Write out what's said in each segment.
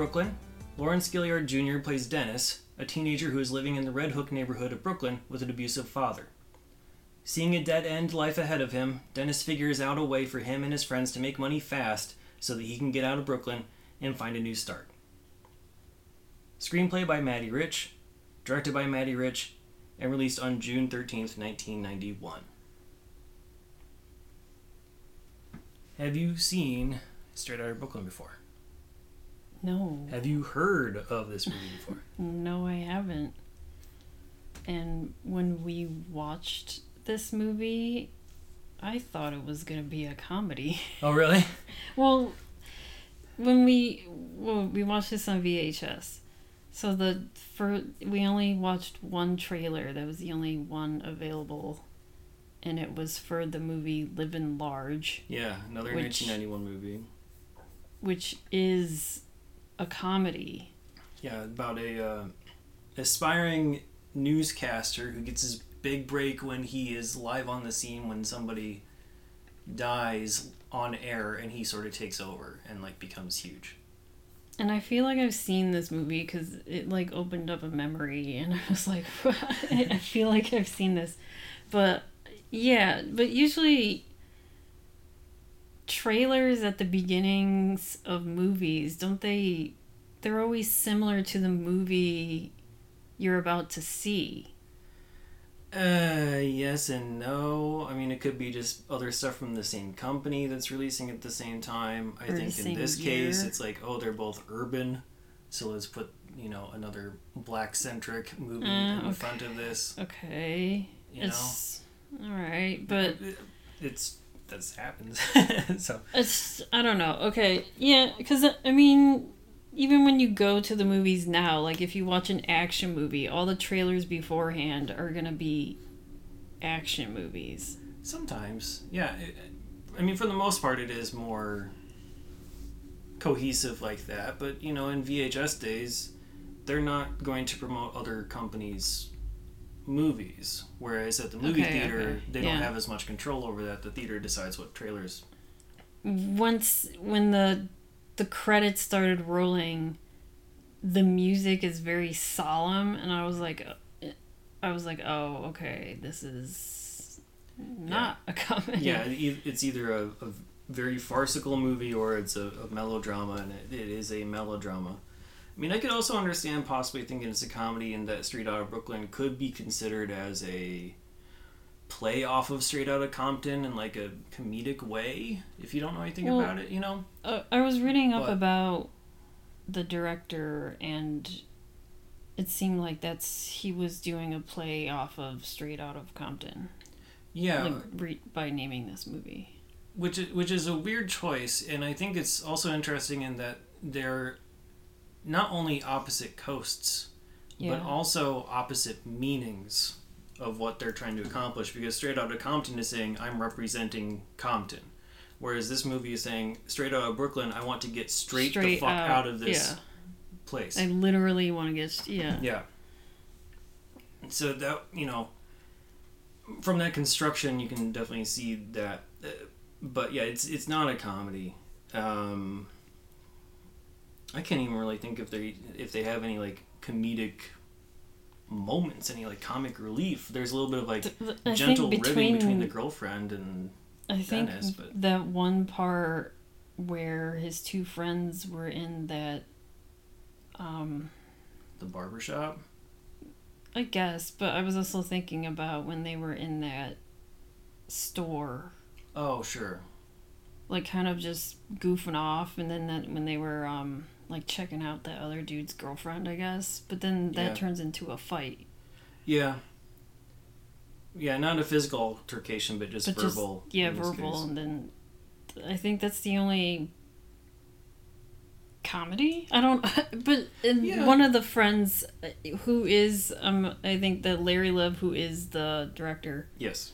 Brooklyn, Lawrence Gilliard Jr. plays Dennis, a teenager who is living in the Red Hook neighborhood of Brooklyn with an abusive father. Seeing a dead end life ahead of him, Dennis figures out a way for him and his friends to make money fast so that he can get out of Brooklyn and find a new start. Screenplay by Matty Rich, directed by Matty Rich, and released on June 13, 1991. Have you seen Straight Outta Brooklyn before? No, Have you heard of this movie before? no, I haven't. And when we watched this movie, I thought it was gonna be a comedy. oh, really? well, when we well, we watched this on VHS, so the for we only watched one trailer. That was the only one available, and it was for the movie Living Large. Yeah, another Which- 1991 movie. which is a comedy. Yeah, about a uh, aspiring newscaster who gets his big break when he is live on the scene when somebody dies on air and he sort of takes over and like becomes huge. And I feel like I've seen this movie because it like opened up a memory, and I was like, I feel like I've seen this, but yeah, but usually trailers at the beginnings of movies don't they? They're always similar to the movie you're about to see. Uh, yes and no. I mean, it could be just other stuff from the same company that's releasing at the same time. I Or think in this case, it's like, oh, they're both urban, so let's put you know another black centric movie Uh, in the okay. front of this. Okay, You know, it's all right, but it's that's happens. so It's I don't know. Okay, yeah, because uh, I mean, even when you go to the movies now, like if you watch an action movie, all the trailers beforehand are gonna be action movies. sometimes, yeah. It, I mean, for the most part, it is more cohesive like that. But you know, in VHS days, they're not going to promote other companies' movies. Whereas at the movie Okay, theater, okay, they yeah. don't have as much control over that. The theater decides what trailers. Once when the the credits started rolling, the music is very solemn, and I was like, uh, I was like, oh, okay, this is not a comedy. Yeah, it's either a, a very farcical movie or it's a, a melodrama, and it, it is a melodrama. I mean, I could also understand possibly thinking it's a comedy, and that Straight Outta Brooklyn could be considered as a play off of Straight Outta Compton in like a comedic way. If you don't know anything Well, about it, you know. Uh, I was reading up But- about the director, and it seemed like that's he was doing a play off of Straight Out of Compton, Yeah, like re- by naming this movie. which is, which is a weird choice, and I think it's also interesting in that they're not only opposite coasts, Yeah, but also opposite meanings of what they're trying to accomplish. Because Straight Outta Compton is saying, I'm representing Compton. Whereas this movie is saying, Straight Outta Brooklyn, I want to get straight, the fuck out, of this Yeah, place. I literally want to get yeah. yeah. So that, you know, from that construction, you can definitely see that. Uh, but yeah, it's it's not a comedy. Um, I can't even really think if they if they have any like comedic moments, any like comic relief. There's a little bit of like I gentle think ribbing between, between the girlfriend and I think Dennis, but- that one part where his two friends were in that um the barbershop. I guess, but I was also thinking about when they were in that store, Oh, sure. like kind of just goofing off, and then that when they were um like checking out that other dude's girlfriend, I guess. But then that Yeah. turns into a fight. Yeah. Yeah, not a physical altercation, but just But just- verbal. Yeah, verbal, case. and then I think that's the only comedy. I don't, but and Yeah. one of the friends uh, who is um I think that Larry Love who is the director, Yes.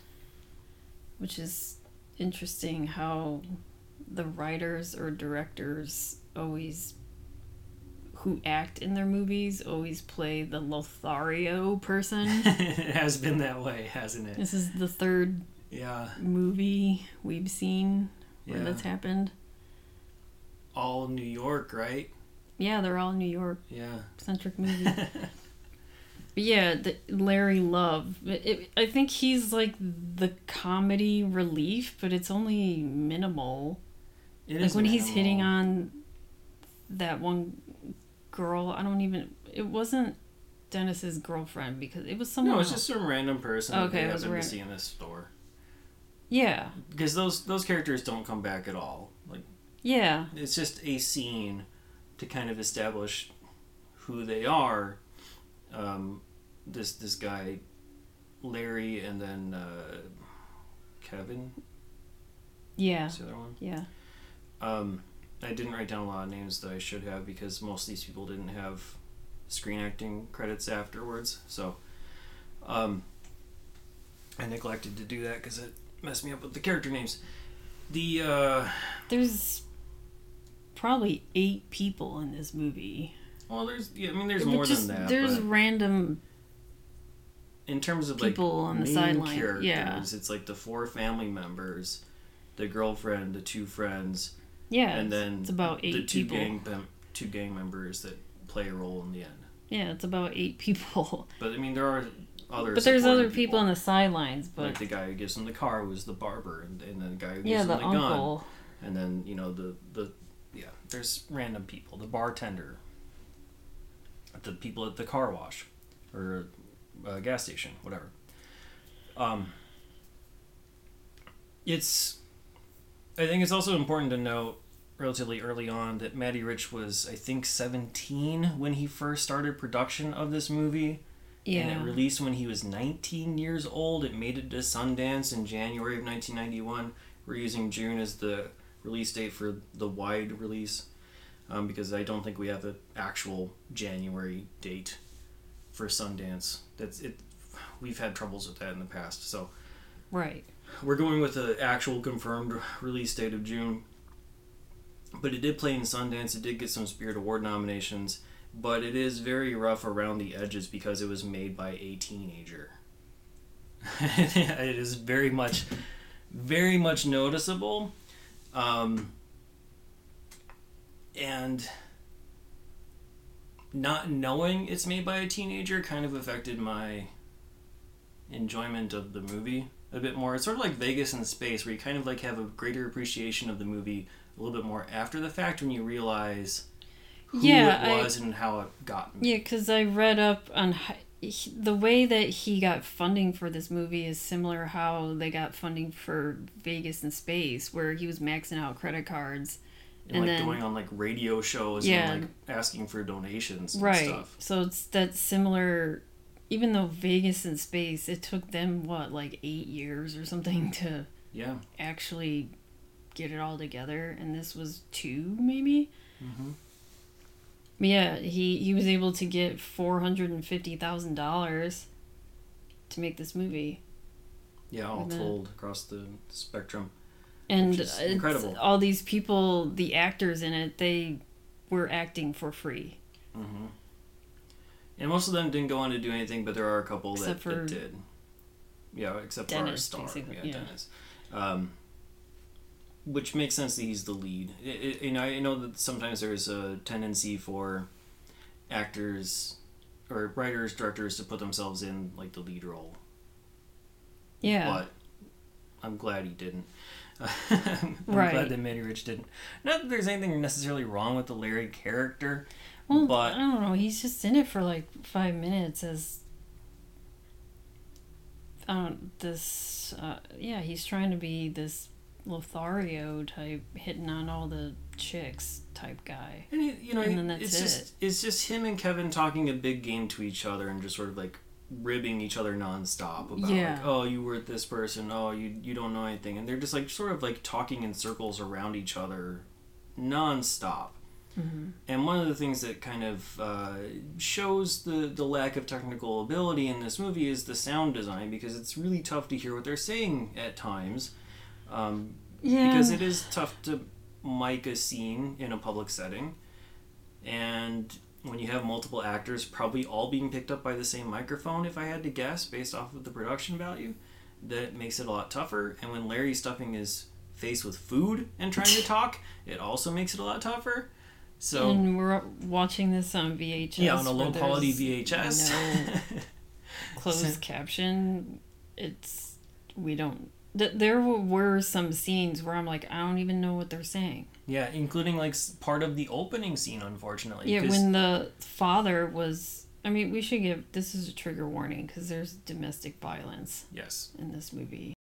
which is interesting how the writers or directors always who act in their movies always play the Lothario person. it has been that way, hasn't it? this is the third Yeah. movie we've seen where Yeah. that's happened. All New York, right? Yeah, they're all New York Yeah. centric movies. But yeah, the, Larry Love. It, it, I think he's like the comedy relief, but it's only minimal. It like is when he's hitting on that one girl, I don't even. It wasn't Dennis's girlfriend because it was someone. No, it's just some random person Okay, that it was they happen ran- to see in this store. yeah, Because those those characters don't come back at all. Like yeah, it's just a scene to kind of establish who they are. Um, this this guy, Larry, and then uh, Kevin. yeah, What's the other one? yeah. Um, I didn't write down a lot of names that I should have because most of these people didn't have screen acting credits afterwards. So, um, I neglected to do that because it messed me up with the character names. The uh, There's probably eight people in this movie. well, there's yeah, I mean, there's more just- than that. There's random in terms of like people on the sideline. characters, Yeah, it's like the four family members, the girlfriend, the two friends, yeah. and it's- then it's about eight the two people. gang mem- two gang members that play a role in the end. Yeah, it's about eight people. But I mean, there are other. But there's other people on the sidelines. But like the guy who gives him the car was the barber, and, and then the guy who gives yeah, him the the, gun, and then you know the the yeah. There's random people, the bartender, the people at the car wash, or uh, gas station, whatever. Um. It's. I think it's also important to note relatively early on that Matty Rich was I think 17 when he first started production of this movie. And it released when he was 19 years old. It made it to Sundance in January of 1991. We're using June as the release date for the wide release um, because I don't think we have the actual January date for Sundance. That's it. We've had troubles with that in the past, so Right. We're going with the actual confirmed release date of June. But it did play in Sundance. It did get some Spirit Award nominations, but it is very rough around the edges because it was made by a teenager. it is very much, very much noticeable, um, and not knowing it's made by a teenager kind of affected my enjoyment of the movie a bit more. It's sort of like Vegas in space, where you kind of like have a greater appreciation of the movie a little bit more after the fact when you realize who Yeah, it I- was and how it got. Yeah, because I read up on he, the way that he got funding for this movie is similar how they got funding for Vegas in Space, where he was maxing out credit cards. and, and like then- going on like radio shows Yeah. and like asking for donations and right. stuff. So it's that similar. Even though Vegas in Space, it took them what like eight years or something to Yeah. actually get it all together, and this was two maybe. Mm-hmm. Yeah, he he was able to get four hundred and fifty thousand dollars to make this movie, Yeah, all told across the spectrum. and it's- incredible. all these people, the actors in it, they were acting for free. hmm And most of them didn't go on to do anything, but there are a couple that, Except for that did. Yeah, except for Dennis, our star, yeah, yeah. Dennis. Um, which makes sense that he's the lead. It, it, you know, I know that sometimes there's a tendency for actors or writers, directors to put themselves in like the lead role. Yeah, But I'm glad he didn't. I'm Right. glad that Matty Rich didn't. Not that there's anything necessarily wrong with the Larry character, Well, But- I don't know. He's just in it for like five minutes as. Um, this, uh, yeah, he's trying to be this Lothario type, hitting on all the chicks type guy. And it, you know, And then that's it's just it's just him and Kevin talking a big game to each other and just sort of like ribbing each other nonstop about Yeah. like, oh, you were this person, oh, you you don't know anything, and they're just like sort of like talking in circles around each other, nonstop. Mm-hmm. And one of the things that kind of uh, shows the, the lack of technical ability in this movie is the sound design because it's really tough to hear what they're saying at times. Um, Yeah. because it is tough to mic a scene in a public setting and when you have multiple actors probably all being picked up by the same microphone if i had to guess based off of the production value that makes it a lot tougher and when larry's stuffing his face with food and trying to talk it also makes it a lot tougher so and we're watching this on VHS. yeah on a low quality vhs no closed caption. It's we don't. Th- there were some scenes where I'm like, I don't even know what they're saying. yeah including like part of the opening scene unfortunately Yeah, when the father was. I mean, we should give this is a trigger warning because there's domestic violence yes in this movie.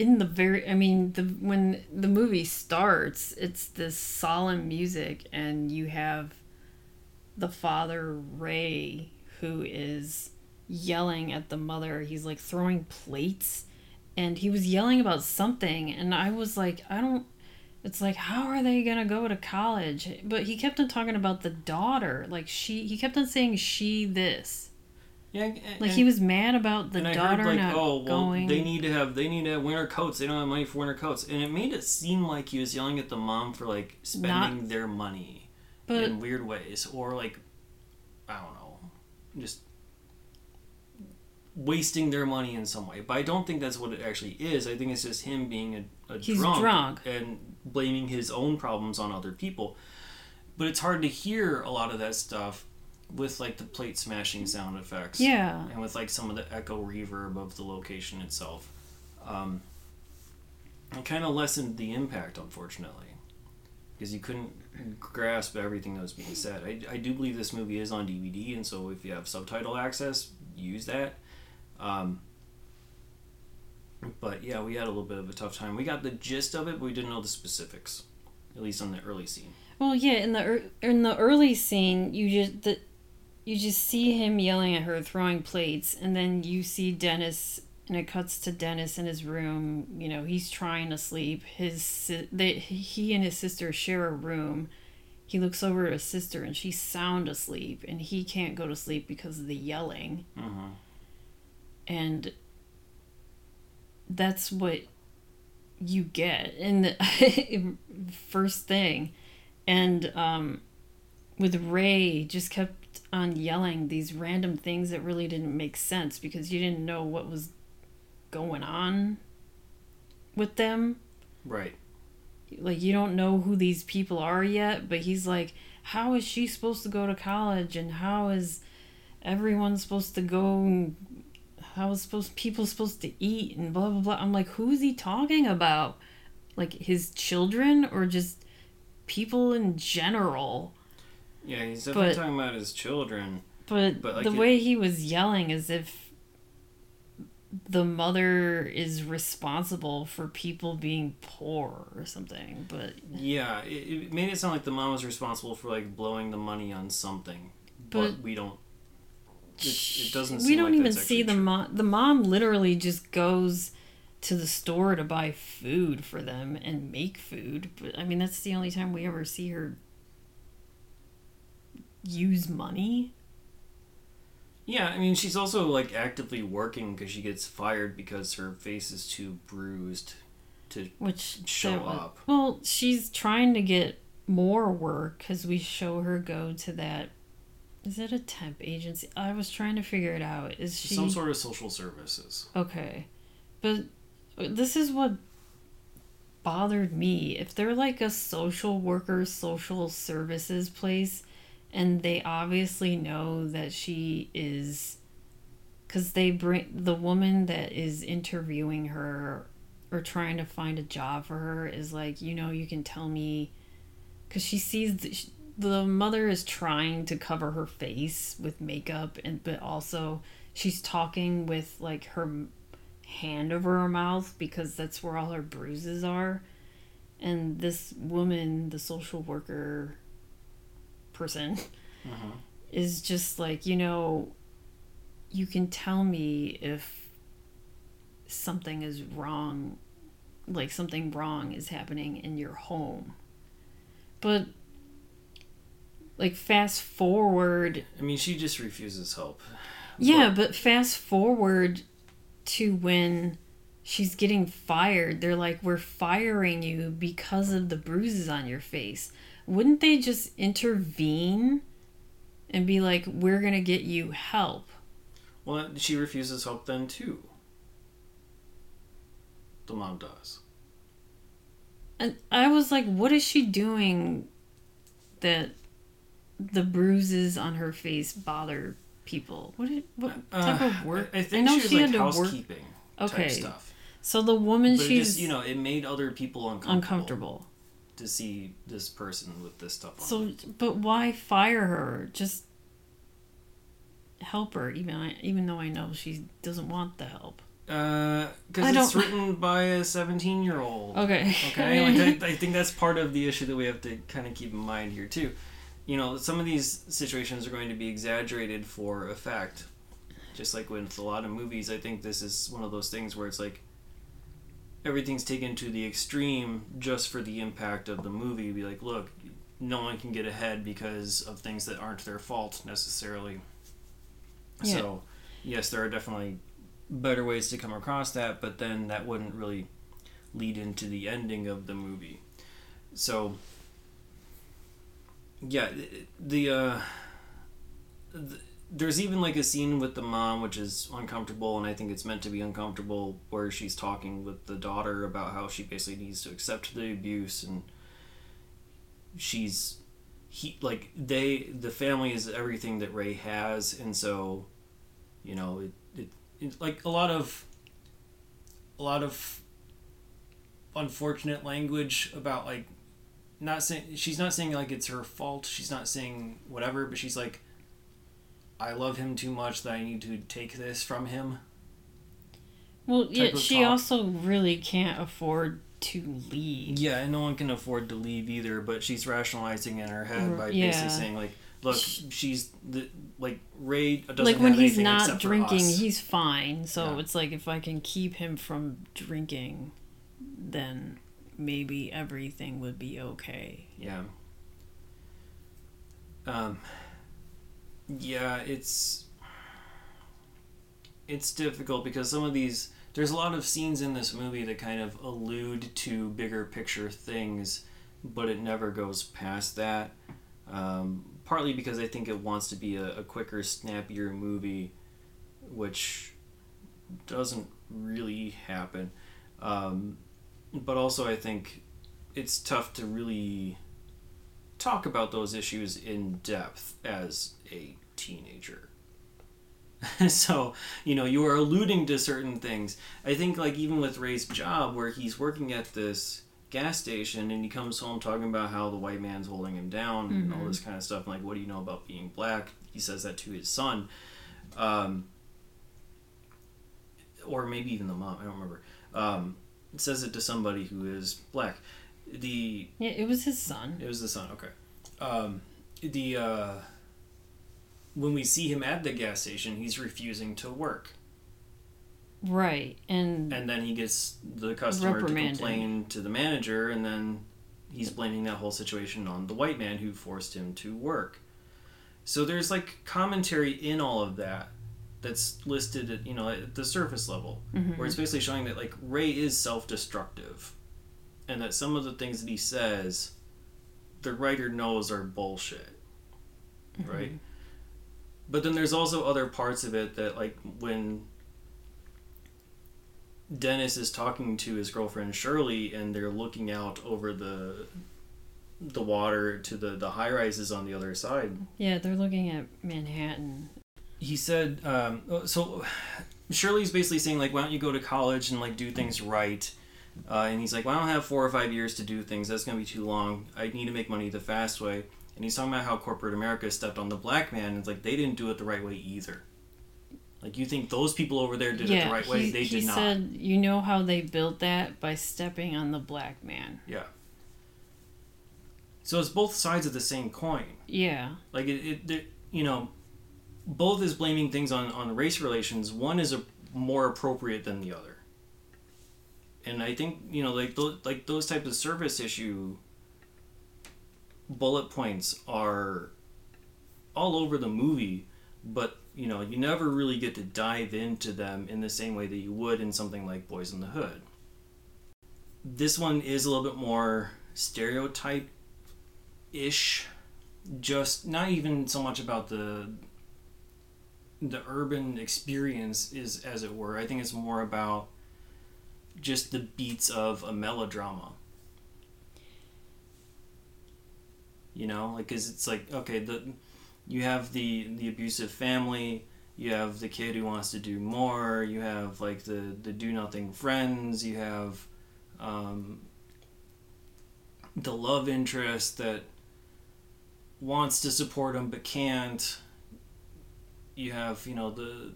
In the very, I mean, the when the movie starts, it's this solemn music, and you have the father Ray who is yelling at the mother. He's like throwing plates, and he was yelling about something, and I was like, I don't. It's like, how are they gonna go to college? But he kept on talking about the daughter, like she. He kept on saying she this. Yeah Like and- he was mad about the and I daughter heard like, not oh, well, going. they need to have they need to have winter coats. They don't have money for winter coats, and it made it seem like he was yelling at the mom for like spending their money but in weird ways, or like I don't know, just wasting their money in some way. But I don't think that's what it actually is. I think it's just him being a, a drunk, drunk. and blaming his own problems on other people. But it's hard to hear a lot of that stuff with like the plate smashing sound effects yeah, and with like some of the echo reverb of the location itself. Um, it kind of lessened the impact, unfortunately, because you couldn't grasp everything that was being said. I, I do believe this movie is on DVD, and so if you have subtitle access, use that. Um, but yeah, we had a little bit of a tough time. We got the gist of it, but we didn't know the specifics, at least on the early scene. Well, yeah, in the ear- in the early scene, you just the, you just see him yelling at her, throwing plates, and then you see Dennis, and it cuts to Dennis in his room. You know, he's trying to sleep. His they he and his sister share a room. He looks over at his sister, and she's sound asleep, and he can't go to sleep because of the yelling. Mm-hmm. and that's what you get in the first thing and um with ray just kept on yelling these random things that really didn't make sense because you didn't know what was going on with them. Right. like you don't know who these people are yet but he's like how is she supposed to go to college? And how is everyone supposed to go? How is supposed people supposed to eat and blah blah blah? I'm like who's he talking about? Like his children or just people in general Yeah, he's definitely But- talking about his children. but, But, like, the it- way he was yelling is if the mother is responsible for people being poor or something but Yeah, it, it made it sound like the mom was responsible for like blowing the money on something, but, But- we don't. It, it doesn't. we don't like even that's see the mom the mom literally just goes to the store to buy food for them and make food but i mean that's the only time we ever see her use money Yeah, I mean, she's also like actively working because she gets fired because her face is too bruised. To which Show that wa- up. well she's trying to get more work because we show her go to that is it a temp agency i was trying to figure it out is she some sort of social services. Okay. But uh, this is what bothered me. If they're like a social worker, social services place, and they obviously know that she is. Because they bring. The woman that is interviewing her or trying to find a job for her is like, you know, you can tell me. Because she sees. The, the mother is trying to cover her face with makeup and but also she's talking with like her hand over her mouth because that's where all her bruises are and this woman the social worker person Mhm. is just like you know you can tell me if something is wrong like something wrong is happening in your home but like fast forward I mean, she just refuses help. yeah but fast forward to when she's getting fired they're like we're firing you because of the bruises on your face wouldn't they just intervene and be like we're gonna get you help Well, she refuses help then too. The mom does. And I was like, what is she doing that the bruises on her face bother people? What did, what type Uh, of work? I, I think know she was she like had to work- Okay. type stuff. So the woman But she's just, you know, it made other people uncomfortable, uncomfortable. To see this person with this stuff on. So, but why fire her? Just help her, even even though I know she doesn't want the help. Uh, because it's don't- written by a 17 year old. Okay. Okay, like I, I think that's part of the issue that we have to kind of keep in mind here too. You know, some of these situations are going to be exaggerated for effect. Just like with a lot of movies, I think this is one of those things where it's like everything's taken to the extreme just for the impact of the movie. Be like, look, no one can get ahead because of things that aren't their fault necessarily. Yeah. So, yes, there are definitely better ways to come across that, but then that wouldn't really lead into the ending of the movie. So, yeah, the uh, th- there's even like a scene with the mom which is uncomfortable, and I think it's meant to be uncomfortable, where she's talking with the daughter about how she basically needs to accept the abuse, and she's he like they the family is everything that Ray has, and so you know it, it, it like a lot of a lot of unfortunate language about like not saying she's not saying like it's her fault she's not saying whatever but she's like i love him too much that i need to take this from him Well, yeah, she talk. also really can't afford to leave. yeah and no one can afford to leave either but she's rationalizing in her head by Yeah. basically saying like look she's the like ray doesn't like when he's not drinking, he's fine. So Yeah. it's like if I can keep him from drinking, then maybe everything would be okay. Yeah. Um. Yeah, it's it's difficult because some of these there's a lot of scenes in this movie that kind of allude to bigger picture things, but it never goes past that. Um, partly because I think it wants to be a, a quicker, snappier movie, which doesn't really happen. Um, but also, I think it's tough to really talk about those issues in depth as a teenager. so, you know, you are alluding to certain things. I think, like, even with Ray's job, where he's working at this gas station and he comes home talking about how the white man's holding him down and all this kind of stuff. Like, what do you know about being black? He says that to his son. Um, or maybe even the mom, I don't remember. Um, says it to somebody who is black. The Yeah, it was his son. it was the son. Okay. Um, the uh, when we see him at the gas station, he's refusing to work, Right. And and then he gets the customer to complain to the manager, and then he's blaming that whole situation on the white man who forced him to work. So there's like commentary in all of that that's listed at you know at the surface level Mhm. where it's basically showing that like Ray is self-destructive, and that some of the things that he says, the writer knows are bullshit, right? But then there's also other parts of it that like when Dennis is talking to his girlfriend Shirley, and they're looking out over the the water to the the high rises on the other side yeah, they're looking at Manhattan. he said um, so shirley's basically saying like why don't you go to college and like do things right uh, and he's like well i don't have four or five years to do things that's going to be too long i need to make money the fast way and he's talking about how corporate America stepped on the black man. And it's like they didn't do it the right way either. Like you think those people over there did it the right way? he, They he did not. said, you know how they built that by stepping on the black man. Yeah. So it's both sides of the same coin. Yeah. Like it, it, it you know, both is blaming things on on race relations. One is a more appropriate than the other. And I think you know, like those like those types of service issue bullet points are all over the movie, but you know, you never really get to dive into them in the same way that you would in something like Boyz n the Hood. This one is a little bit more stereotype ish just not even so much about the the urban experience is as it were i think it's more about just the beats of a melodrama you know like cuz it's like okay the you have the the abusive family you have the kid who wants to do more you have like the the do nothing friends you have um the love interest that wants to support him but can't. You have, you know, the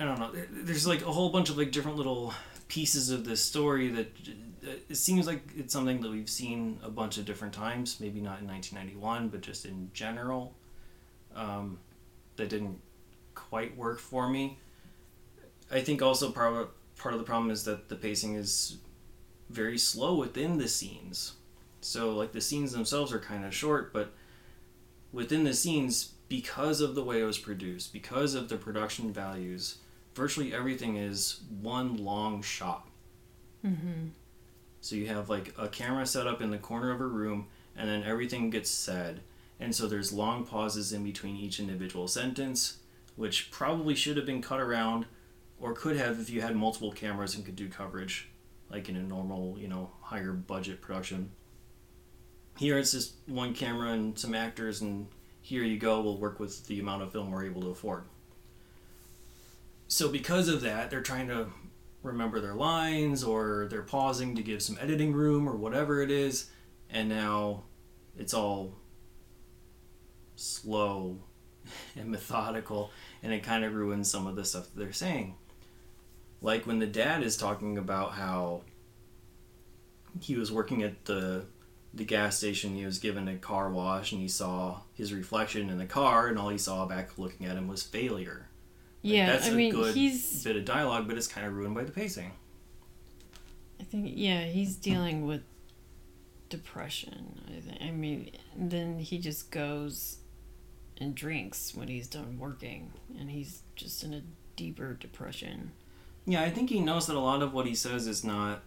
I don't know. There's like a whole bunch of like different little pieces of this story that it seems like it's something that we've seen a bunch of different times. Maybe not in 1991, but just in general. Um, that didn't quite work for me. I think also part part of the problem is that the pacing is very slow within the scenes. So like the scenes themselves are kind of short, but within the scenes, because of the way it was produced, because of the production values, virtually everything is one long shot. Mm-hmm. So you have like a camera set up in the corner of a room, and then everything gets said, and so there's long pauses in between each individual sentence, which probably should have been cut around, or could have if you had multiple cameras and could do coverage, like in a normal, you know, higher budget production. Here it's just one camera and some actors, and here you go. We'll work with the amount of film we're able to afford. So because of that, they're trying to remember their lines, or they're pausing to give some editing room, or whatever it is, and now it's all slow and methodical, and it kind of ruins some of the stuff that they're saying. Like when the dad is talking about how he was working at the the gas station he was given a car wash and he saw his reflection in the car and all he saw back looking at him was failure Yeah, that's I a mean, good he's. bit of dialogue but it's kind of ruined by the pacing I think yeah, he's dealing with depression. I think. I mean, then he just goes and drinks when he's done working, and he's just in a deeper depression. yeah i think he knows that a lot of what he says is not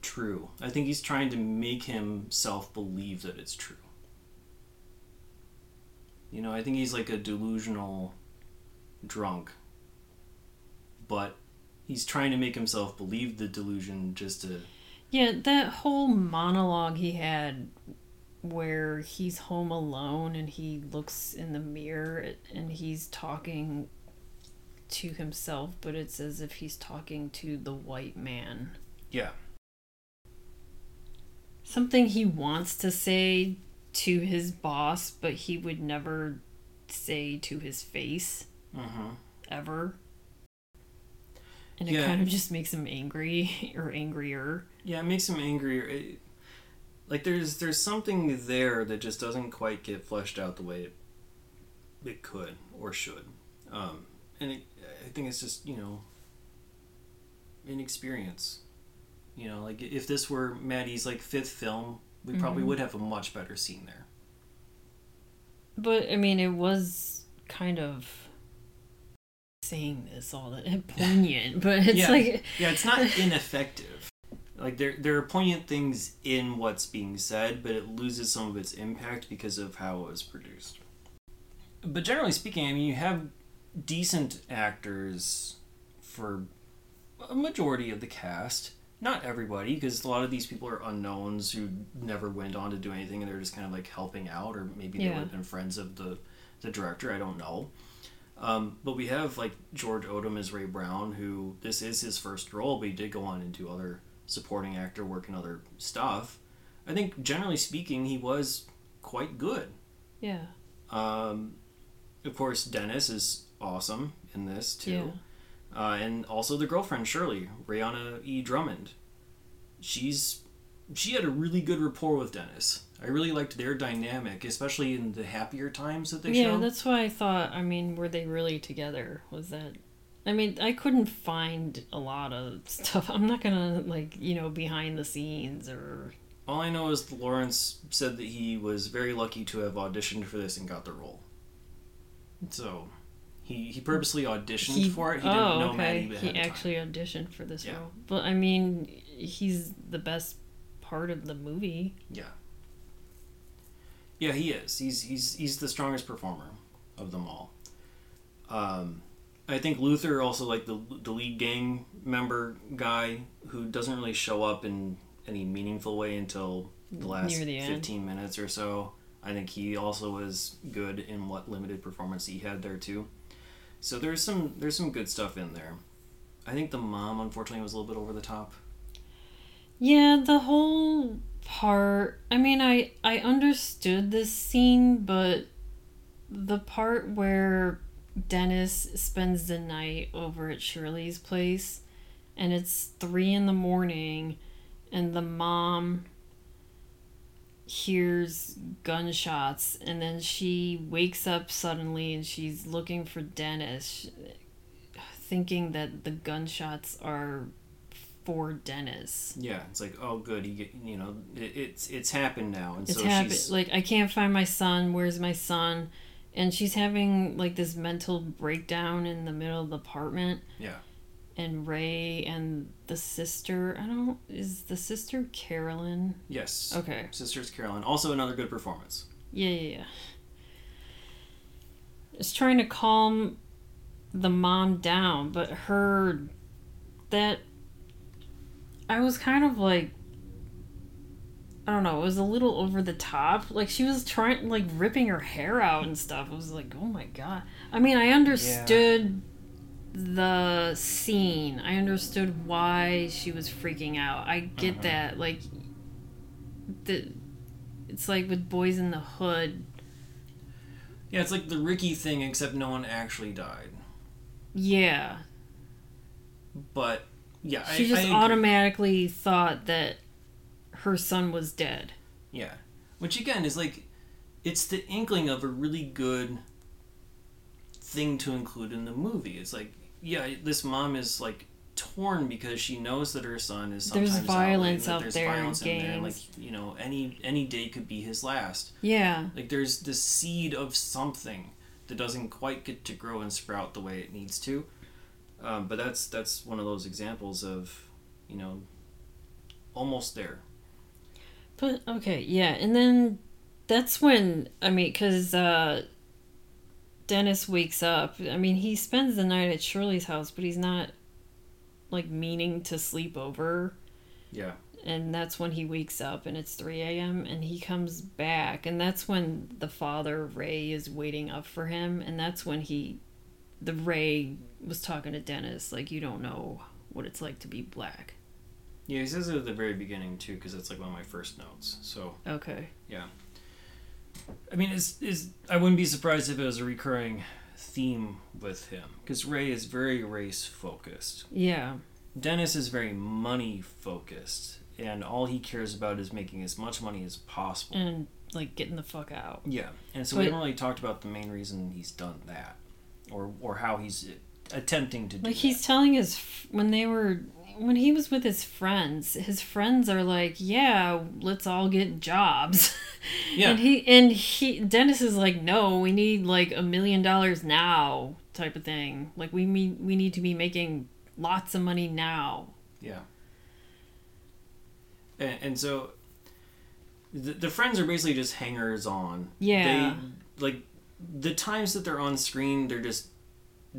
true i think he's trying to make himself believe that it's true you know i think he's like a delusional drunk but he's trying to make himself believe the delusion just to Yeah, that whole monologue he had where he's home alone and he looks in the mirror and he's talking to himself, but it's as if he's talking to the white man. yeah Something he wants to say to his boss, but he would never say to his face uh-huh ever. And it kind of just makes him angry or angrier. Yeah, it makes him angrier. It, like there's there's something there that just doesn't quite get fleshed out the way it, it could or should, um, and it, I think it's just you know inexperience. You know, like if this were Matty's like fifth film, we probably Mhm. would have a much better scene there. But I mean, it was kind of saying this all the poignant, but it's Yeah. like Yeah, it's not ineffective. Like there there are poignant things in what's being said, but it loses some of its impact because of how it was produced. But generally speaking, I mean, you have decent actors for a majority of the cast. Not everybody, because a lot of these people are unknowns who never went on to do anything, and they're just kind of like helping out, or maybe they would have been friends of the the director. I don't know. Um, but we have like George Odom as Ray Brown, who this is his first role, but he did go on and do other supporting actor work and other stuff. I think generally speaking, he was quite good. Yeah. Um, of course, Dennis is awesome in this too, uh, and also the girlfriend Shirley, Reana E. Drummond. She's she had a really good rapport with Dennis. I really liked their dynamic, especially in the happier times that they showed. yeah, show. that's why I thought. I mean, were they really together? Was that? I mean, I couldn't find a lot of stuff. I'm not gonna like you know behind the scenes or All I know is Lawrence said that he was very lucky to have auditioned for this and got the role. So, he he purposely auditioned for it. He didn't oh, know okay. He actually auditioned for this Yeah. role, but I mean, he's the best part of the movie. Yeah, he is. He's he's he's the strongest performer of them all. Um, I think Luther also like the the lead gang member guy who doesn't really show up in any meaningful way until the last the end. fifteen minutes or so. I think he also was good in what limited performance he had there too. So there's some there's some good stuff in there. I think the mom unfortunately was a little bit over the top. Yeah, the whole part. I mean, I I understood this scene, but the part where Dennis spends the night over at Shirley's place, and it's three in the morning, and the mom hears gunshots, and then she wakes up suddenly and she's looking for Dennis, thinking that the gunshots are for Dennis. Yeah, it's like oh good, he get you know it, it's it's happened now, and It's so happened. she's Like I can't find my son. Where's my son? And she's having like this mental breakdown in the middle of the apartment. Yeah. And Ray and the sister. I don't. Is the sister Carolyn? yes. Okay. Sisters Carolyn, also another good performance. Yeah, yeah, yeah. It's trying to calm the mom down, but her that I was kind of like I don't know, it was a little over the top. Like she was trying like ripping her hair out and stuff. It was like, "Oh my god." I mean, I understood the scene. I understood why she was freaking out. I get Uh-huh. that. Like the it's like with Boyz n the Hood. Yeah, it's like the Ricky thing, except no one actually died. Yeah. But yeah, She I, just I automatically thought that her son was dead. Yeah, which again is like, it's the inkling of a really good thing to include in the movie. It's like, yeah, this mom is like torn because she knows that her son is There's sometimes violence out, out there's there in violence in there, and like you know, any any day could be his last. Yeah. Like there's this seed of something that doesn't quite get to grow and sprout the way it needs to. Um, but that's that's one of those examples of, you know, almost there. But okay, yeah, and then that's when I mean, because uh, Dennis wakes up. I mean, he spends the night at Shirley's house, but he's not like meaning to sleep over. Yeah. And that's when he wakes up, and it's three a.m. and he comes back, and that's when the father Ray is waiting up for him, and that's when he, the Ray was talking to Dennis like, you don't know what it's like to be black. Yeah, he says it at the very beginning too, because it's like one of my first notes. So Okay. Yeah. I mean, is is I wouldn't be surprised if it was a recurring theme with him, because Ray is very race focused. Yeah. Dennis is very money focused, and all he cares about is making as much money as possible. And like getting the fuck out. Yeah, and so But- we haven't really talked about the main reason he's done that, or or how he's attempting to do Like that. he's telling his when they were when he was with his friends, his friends are like, "Yeah, let's all get jobs." Yeah. and he and he Dennis is like, "No, we need like a million dollars now." type of thing. Like we mean we need to be making lots of money now. Yeah. And, and so the, the friends are basically just hangers on. Yeah. They like the times that they're on screen, they're just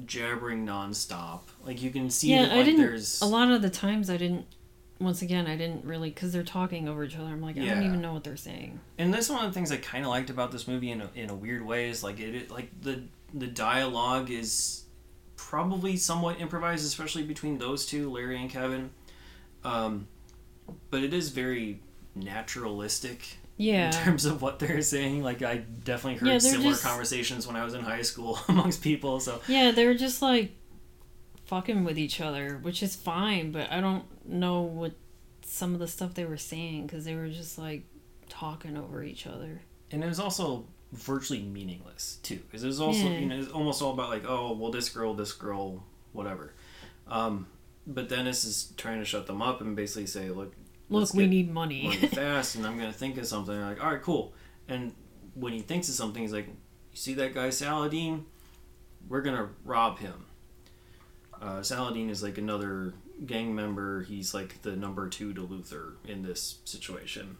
jabbering nonstop. Like you can see yeah, that I didn't there's a lot of the times I didn't once again, I didn't really cuz they're talking over each other. I'm like, I don't even know what they're saying. and that's one of the things I kind of liked about this movie in a, in a weird way is like it, it like the the dialogue is probably somewhat improvised, especially between those two, Larry and Kevin. Um, but it is very naturalistic Yeah. in terms of what they're saying. Like I definitely heard Yeah, similar just- conversations when I was in high school amongst people. So Yeah, they were just like fucking with each other, which is fine, but I don't know what some of the stuff they were saying because they were just like talking over each other. and it was also virtually meaningless too because it was also Yeah. you know it's almost all about like oh well this girl this girl whatever um but dennis is trying to shut them up and basically say look Look, we need money. fast and i'm gonna think of something They're like all right cool. And when he thinks of something he's like you see that guy saladin? We're gonna rob him. Uh, saladin is like another gang member. He's like the number two to luther in this situation.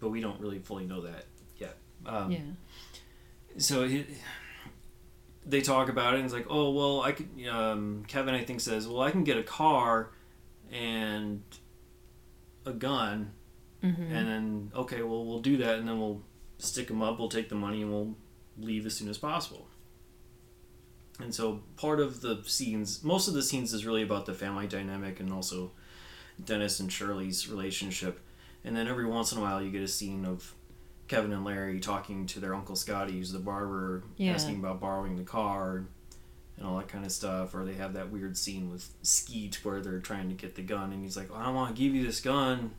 But we don't really fully know that yet. Um, yeah. so he, they talk about it and it's like oh well i could um, kevin i think says well i can get a car and a gun hmm and then okay well we'll do that and then we'll stick them up we'll take the money and we'll leave as soon as possible. And so part of the scenes most of the scenes is really about the family dynamic and also dennis and shirley's relationship. And then every once in a while you get a scene of kevin and larry talking to their uncle scotty who's the barber Yeah. asking about borrowing the car and all that kind of stuff or they have that weird scene with skeet where they're trying to get the gun and he's like i don't want to give you this gun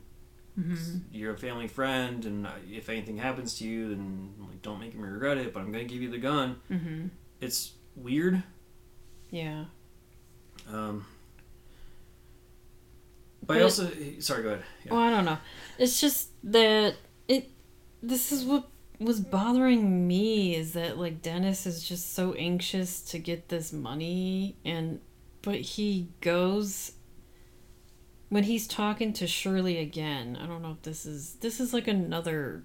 hmm you're a family friend, and if anything happens to you, then like don't make me regret it. But I'm gonna give you the gun. hmm It's weird. Yeah. Um, but, I also sorry, go ahead. Yeah. Well, I don't know. It's just that it. This is what was bothering me is that like Dennis is just so anxious to get this money and but he goes when he's talking to Shirley again. I don't know if this is this is like another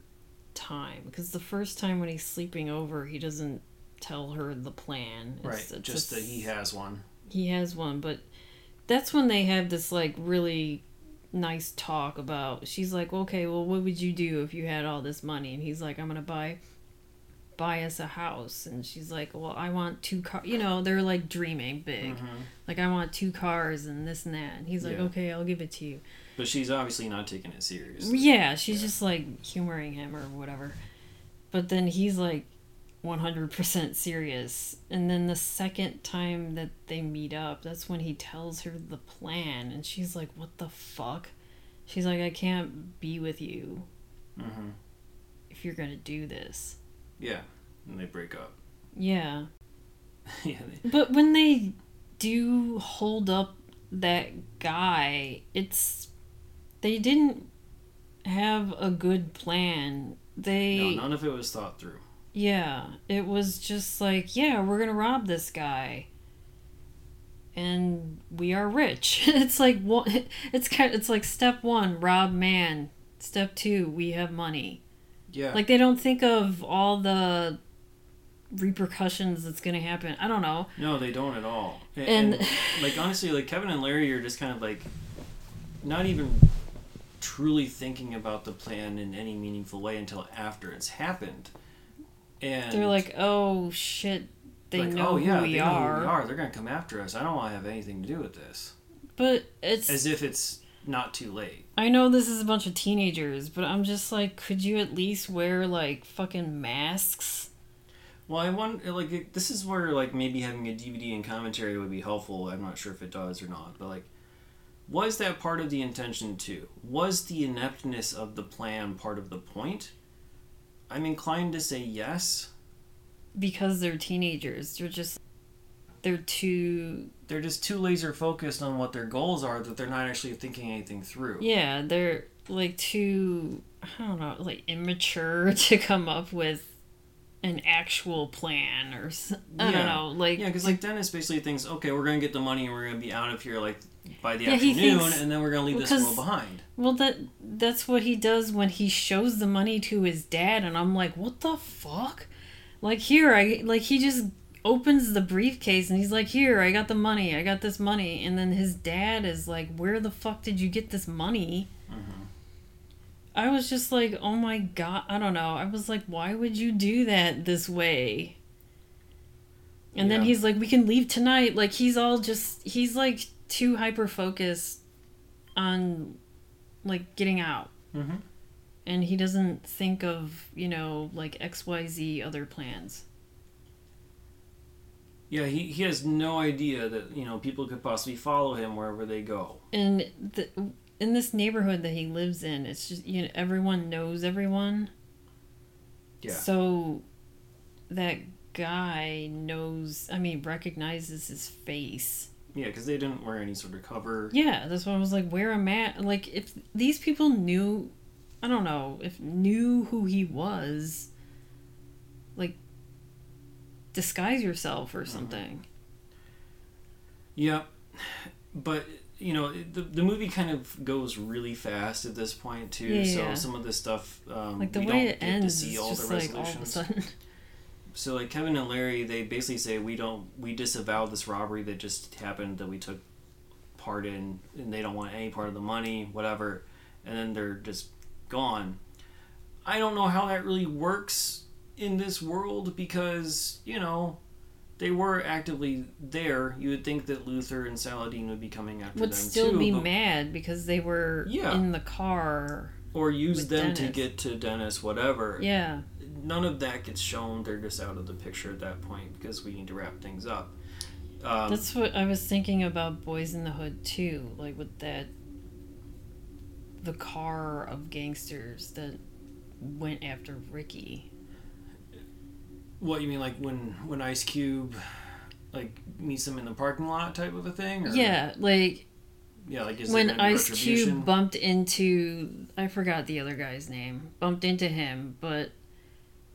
time because the first time when he's sleeping over, he doesn't tell her the plan. It's- right, it's just that he has one. he has one, but that's when they have this like really nice talk about she's like, Okay, well what would you do if you had all this money? And he's like, I'm gonna buy buy us a house and she's like, Well, I want two cars you know, they're like dreaming big. Mhm. Like I want two cars and this and that and he's like, Yeah. Okay, I'll give it to you. But she's obviously not taking it serious. Yeah, she's just like humoring him or whatever. But then he's like 100% serious. And then the second time that they meet up, that's when he tells her the plan. And she's like, What the fuck? She's like, I can't be with you hmm if you're going to do this. Yeah, and they break up. Yeah. yeah, they, But when they do hold up that guy, it's. They didn't have a good plan. They. no, none of it was thought through. Yeah, it was just like, yeah, we're gonna rob this guy, and we are rich. it's like one, it's kind, it's like step one, rob man. Step two, we have money. Yeah, Like they don't think of all the repercussions that's gonna happen. I don't know. No, they don't at all. And- And, like honestly, like Kevin and Larry are just kind of like not even truly thinking about the plan in any meaningful way until after it's happened. And They're like, oh shit, they like, know oh yeah, who we they know are. who we are. They're gonna come after us. I don't want to have anything to do with this. But it's As if it's not too late. I know this is a bunch of teenagers, but I'm just like, could you at least wear like fucking masks? Well, I want like it- this is where like maybe having a DVD and commentary would be helpful. I'm not sure if it does or not, but like, was that part of the intention too? Was the ineptness of the plan part of the point? I'm inclined to say yes. because they're teenagers. They're just they're too They're just too laser focused on what their goals are that they're not actually thinking anything through. yeah, they're like too I don't know, like immature to come up with an actual plan or I don't know, like Yeah, because like Dennis basically thinks, okay, we're gonna get the money and we're gonna be out of here like by the Yeah, afternoon, thinks- and then we're gonna leave this world behind. well that that's what he does when he shows the money to his dad and I'm like, "What the fuck?" Like here I like he just opens the briefcase and he's like, "Here, I got the money. I got this money." And then his dad is like, "Where the fuck did you get this money?" Mhm. I was just like, oh my god, I don't know. I was like, why would you do that this way? And then he's like, we can leave tonight. Like, he's all just, he's like too hyper focused on like getting out. Mhm. and he doesn't think of you know like xyz other plans Yeah, he, he has no idea that you know people could possibly follow him wherever they go. and the, in this neighborhood that he lives in it's just you know everyone knows everyone Yeah. so that guy knows i mean recognizes his face Yeah, because they didn't wear any sort of cover. yeah that's why i was like wear a mat like if these people knew i don't know if knew who he was like disguise yourself or something Yeah, but you know the the movie kind of goes really fast at this point too. Yeah, so yeah. some of this stuff um, like the we way don't it get ends to see is all just the like all of a sudden So like Kevin and Larry, they basically say we don't we disavow this robbery that just happened that we took part in, and they don't want any part of the money, whatever, and then they're just gone. I don't know how that really works in this world because you know they were actively there. You would think that Luther and Saladin would be coming after would them still too, be mad because they were Yeah. in the car or use them to get to Dennis, whatever. yeah none of that gets shown. They're just out of the picture at that point because we need to wrap things up. Um, That's what I was thinking about Boyz n the Hood too, like with that the car of gangsters that went after Ricky. what you mean, like when when Ice Cube like meets them in the parking lot type of a thing? Or, Yeah, like yeah, like is when Ice? Cube bumped into I forgot the other guy's name. Bumped into him, but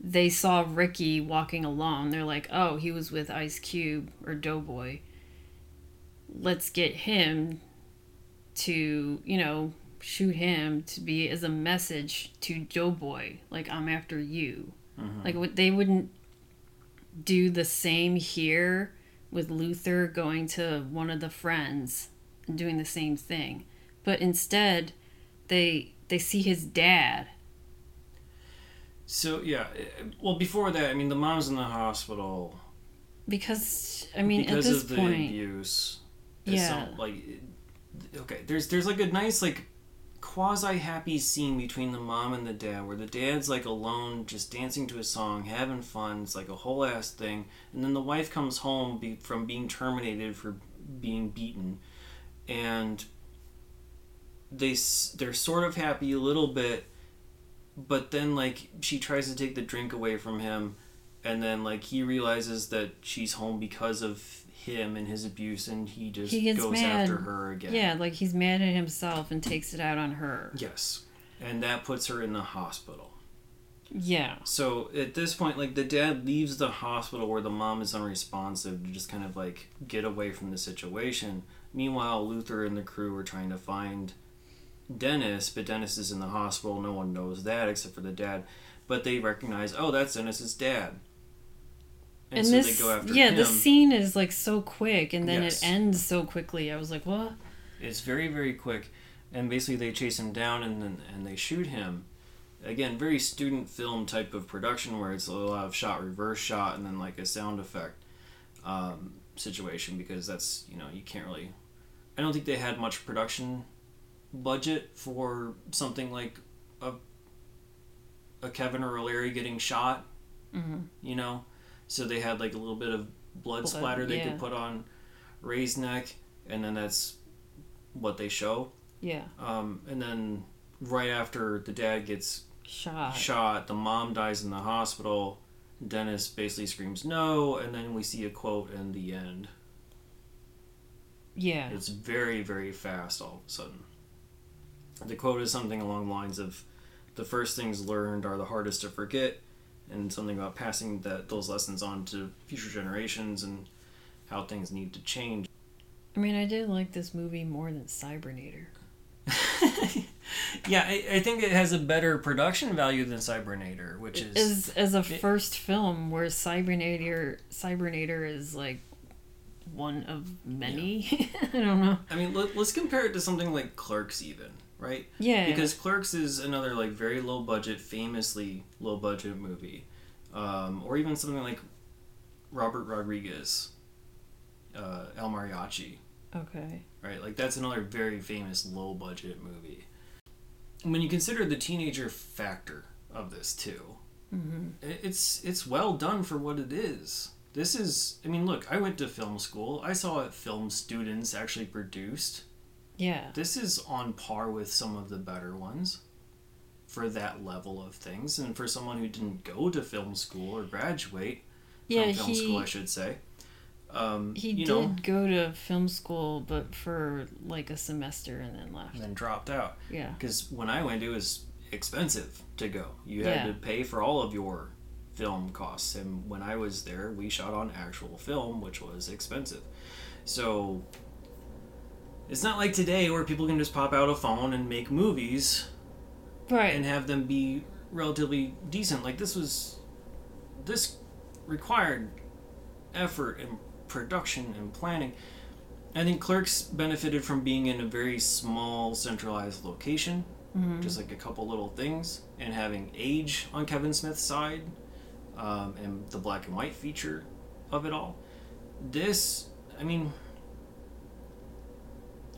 they saw Ricky walking alone. They're like, "Oh, he was with Ice Cube or Doughboy. Let's get him to, you know, shoot him to be as a message to Doughboy, like I'm after you." Mhm. Like they wouldn't do the same here with Luther going to one of the friends and doing the same thing. But instead they they see his dad. So yeah, eh, well before that, I mean the mom's in the hospital Because I mean because at this of the point abuse. Yeah. some, like okay, there's there's like a nice like quasi happy scene between the mom and the dad where the dad's like alone just dancing to a song having fun it's like a whole ass thing and then the wife comes home be, from being terminated for being beaten and they they're sort of happy a little bit but then like she tries to take the drink away from him and then like he realizes that she's home because of him and his abuse and he just He goes mad. after her again yeah, like he's mad at himself and takes it out on her. yes and that puts her in the hospital Yeah. so at this point like the dad leaves the hospital where the mom is unresponsive to just kind of like get away from the situation meanwhile luther and the crew are trying to find dennis but dennis is in the hospital no one knows that except for the dad but they recognize oh that's dennis's dad and, And, so this they go after Dennis. yeah, him the scene is like so quick and then Yes. it ends so quickly. I was like, "What?" It's very very quick, and basically they chase him down and then and they shoot him. Again, very student film type of production where it's a lot of shot reverse shot and then like a sound effect um, situation because that's you know you can't really. I don't think they had much production budget for something like a a Kevin or a Larry getting shot. Mhm. You know, so they had like a little bit of blood, Blood, splatter they yeah. could put on Ray's neck, and then that's what they show. Yeah. Um, and then right after the dad gets Shot. shot, the mom dies in the hospital. Dennis basically screams no, and then we see a quote in the end. Yeah. It's very, very fast all of a sudden. The quote is something along the lines of the first things learned are the hardest to forget, and something about passing that those lessons on to future generations and how things need to change. I mean, I did like this movie more than Cybernator. yeah, I, I think it has a better production value than Cybernator, which is As as a first film where Cybernator Cybernator is like one of many. I don't know. I mean, let, let's compare it to something like Clerks, even right? Yeah. Because Clerks is another like very low budget, famously low budget movie, um, or even something like Robert Rodriguez, uh, El Mariachi, okay. right? Like that's another very famous low budget movie. when you consider the teenager factor of this too, hmm it's it's well done for what it is. This is, I mean, look, I went to film school. I saw what film students actually produced. Yeah. This is on par with some of the better ones for that level of things, and for someone who didn't go to film school or graduate Yeah, from film school, I should say. Um, he you did know, go to film school, but for like a semester and then left. and then dropped out. Yeah. because when I went, it was expensive to go. You had Yeah. to pay for all of your film costs, and when I was there, we shot on actual film, which was expensive. So it's not like today where people can just pop out a phone and make movies Right. and have them be relatively decent. Like this was, this required effort and production and planning. I think Clerks benefited from being in a very small, centralized location, Mhm. just like a couple little things, and having age on Kevin Smith's side, um, and the black and white feature of it all. This, I mean,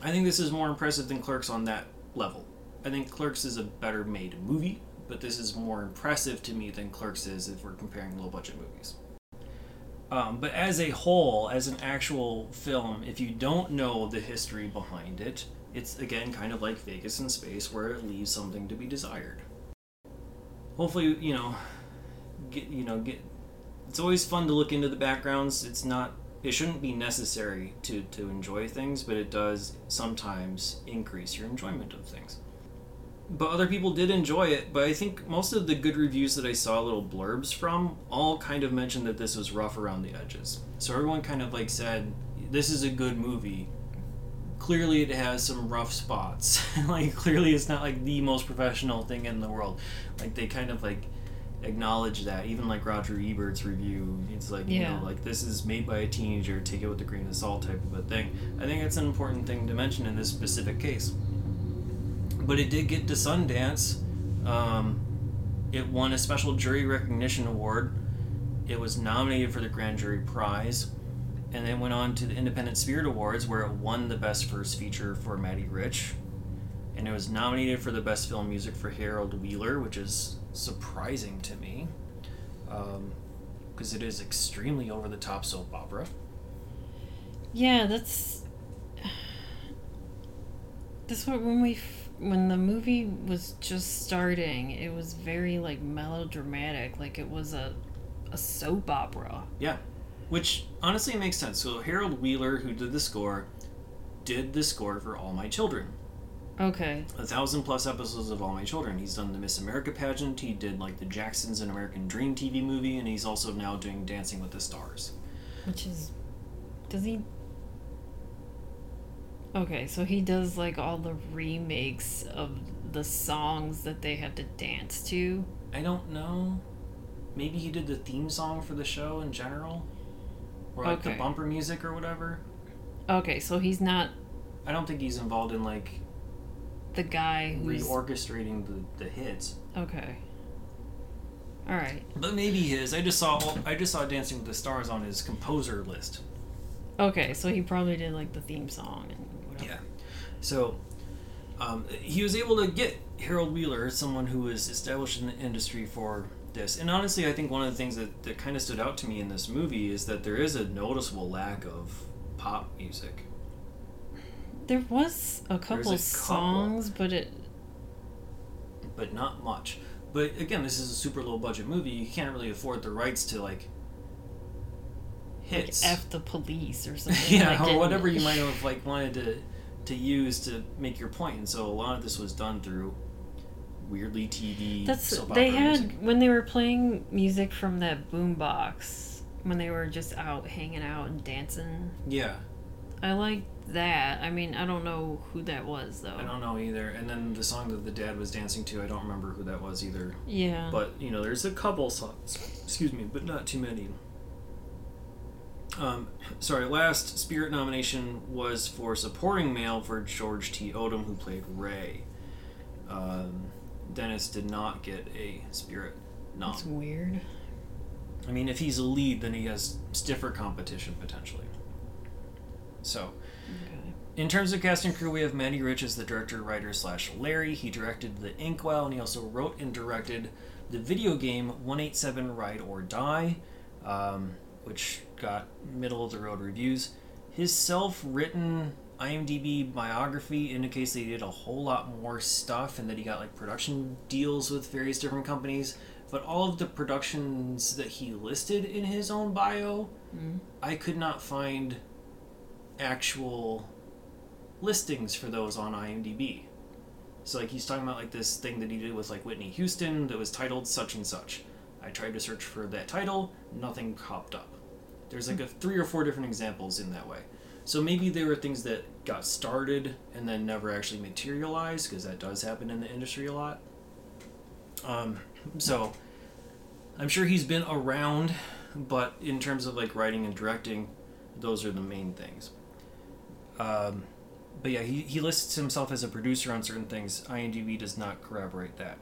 I think this is more impressive than Clerks on that level. I think Clerks is a better made movie, but this is more impressive to me than Clerks is if we're comparing low budget movies. Um, but as a whole, as an actual film, if you don't know the history behind it, it's again kind of like Vegas in Space, where it leaves something to be desired. Hopefully, you know, get you know get. It's always fun to look into the backgrounds. It's not. It shouldn't be necessary to to enjoy things, but it does sometimes increase your enjoyment of things but other people did enjoy it. But I think most of the good reviews that I saw little blurbs from all kind of mentioned that this was rough around the edges. So everyone kind of like said, "This is a good movie." Clearly, it has some rough spots. like clearly, it's not like the most professional thing in the world. Like they kind of like acknowledge that. Even like Roger Ebert's review, it's like you know, like this is made by a teenager. Take it with a grain of salt, type of a thing. I think that's an important thing to mention in this specific case but it did get to Sundance. Um, it won a special jury recognition award. It was nominated for the Grand Jury Prize, and then went on to the Independent Spirit Awards, where it won the Best First Feature for Matty Rich, and it was nominated for the Best Film Music for Harold Wheeler, which is surprising to me, um, because it is extremely over the top soap opera. Yeah, that's that's what when we when the movie was just starting, it was very like melodramatic, like it was a a soap opera. Yeah, which honestly makes sense. So Harold Wheeler, who did the score, did the score for All My Children. Okay. A thousand plus episodes of All My Children. He's done the Miss America pageant. He did like the Jacksons An American Dream TV movie, and he's also now doing Dancing with the Stars. Which is does he Okay, so he does like all the remakes of the songs that they have to dance to. I don't know. Maybe he did the theme song for the show in general, or like the bumper music or whatever. Okay, so he's not I don't think he's involved in like the guy who's reorchestrating the, the hits. Okay. All right. But maybe his. I just saw I just saw Dancing with the Stars on his composer list. Okay, so he probably did like the theme song and whatever. Yeah. So um, he was able to get Harold Wheeler, someone who was established in the industry for this. And honestly, I think one of the things that, that kind of stood out to me in this movie is that there is a noticeable lack of pop music. There was a couple, couple. songs, but it but not much. But again, this is a super low budget movie. You can't really afford the rights to like like hits. F the police or something. yeah, like, or whatever you might have like wanted to to use to make your point. And so a lot of this was done through weirdly TV. That's they had music. when they were playing music from that boombox when they were just out hanging out and dancing. Yeah, I like that. I mean, I don't know who that was though. I don't know either. And then the song that the dad was dancing to, I don't remember who that was either. Yeah. But you know, there's a couple songs, excuse me, but not too many. Um, sorry, last Spirit nomination was for supporting male for George T. Odom, who played Ray. Um, Dennis did not get a Spirit nom. That's weird. I mean, if he's a lead, then he has stiffer competition potentially. So, Okay. In terms of cast and crew, we have Matty Rich as the director, writer slash Larry. He directed The Inkwell, and he also wrote and directed the video game 187 Ride or Die, um, which got middle of the road reviews. His self written IMDb biography indicates that he did a whole lot more stuff and that he got like production deals with various different companies. But all of the productions that he listed in his own bio, Mm. I could not find actual listings for those on IMDb. So like he's talking about like this thing that he did with like Whitney Houston that was titled such and such. I tried to search for that title, nothing popped up. There's like a three or four different examples in that way. So maybe there were things that got started and then never actually materialized because that does happen in the industry a lot. Um, so I'm sure he's been around, but in terms of like writing and directing, those are the main things. Um, but yeah, he, he lists himself as a producer on certain things. IMDb does not corroborate that.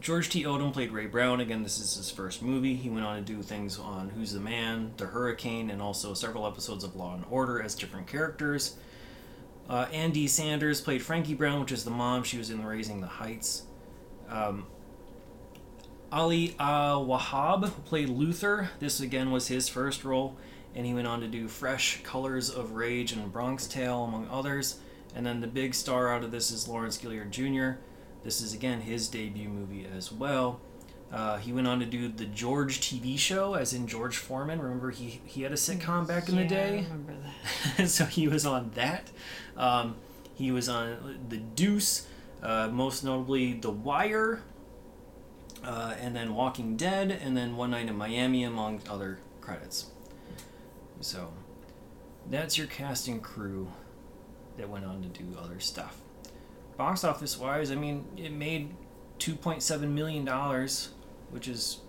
George T. Odom played Ray Brown. Again, this is his first movie. He went on to do things on Who's the Man, The Hurricane, and also several episodes of Law and Order as different characters. Uh, Ann D. Sanders played Frankie Brown, which is the mom. She was in Raising the Heights. Um, Ali uh, Wahab played Luther. This again was his first role, and he went on to do Fresh, Colors of Rage, and Bronx Tale, among others. And then the big star out of this is Lawrence Gilliard Jr. This is again his debut movie as well. Uh, he went on to do the George TV show, as in George Foreman. Remember, he he had a sitcom back in the Yeah, I day. remember that. so he was on that. Um, he was on The Deuce, uh, most notably The Wire, uh, and then Walking Dead, and then One Night in Miami, among other credits. So that's your casting crew that went on to do other stuff. Box office wise, I mean, it made $2.7 million, which is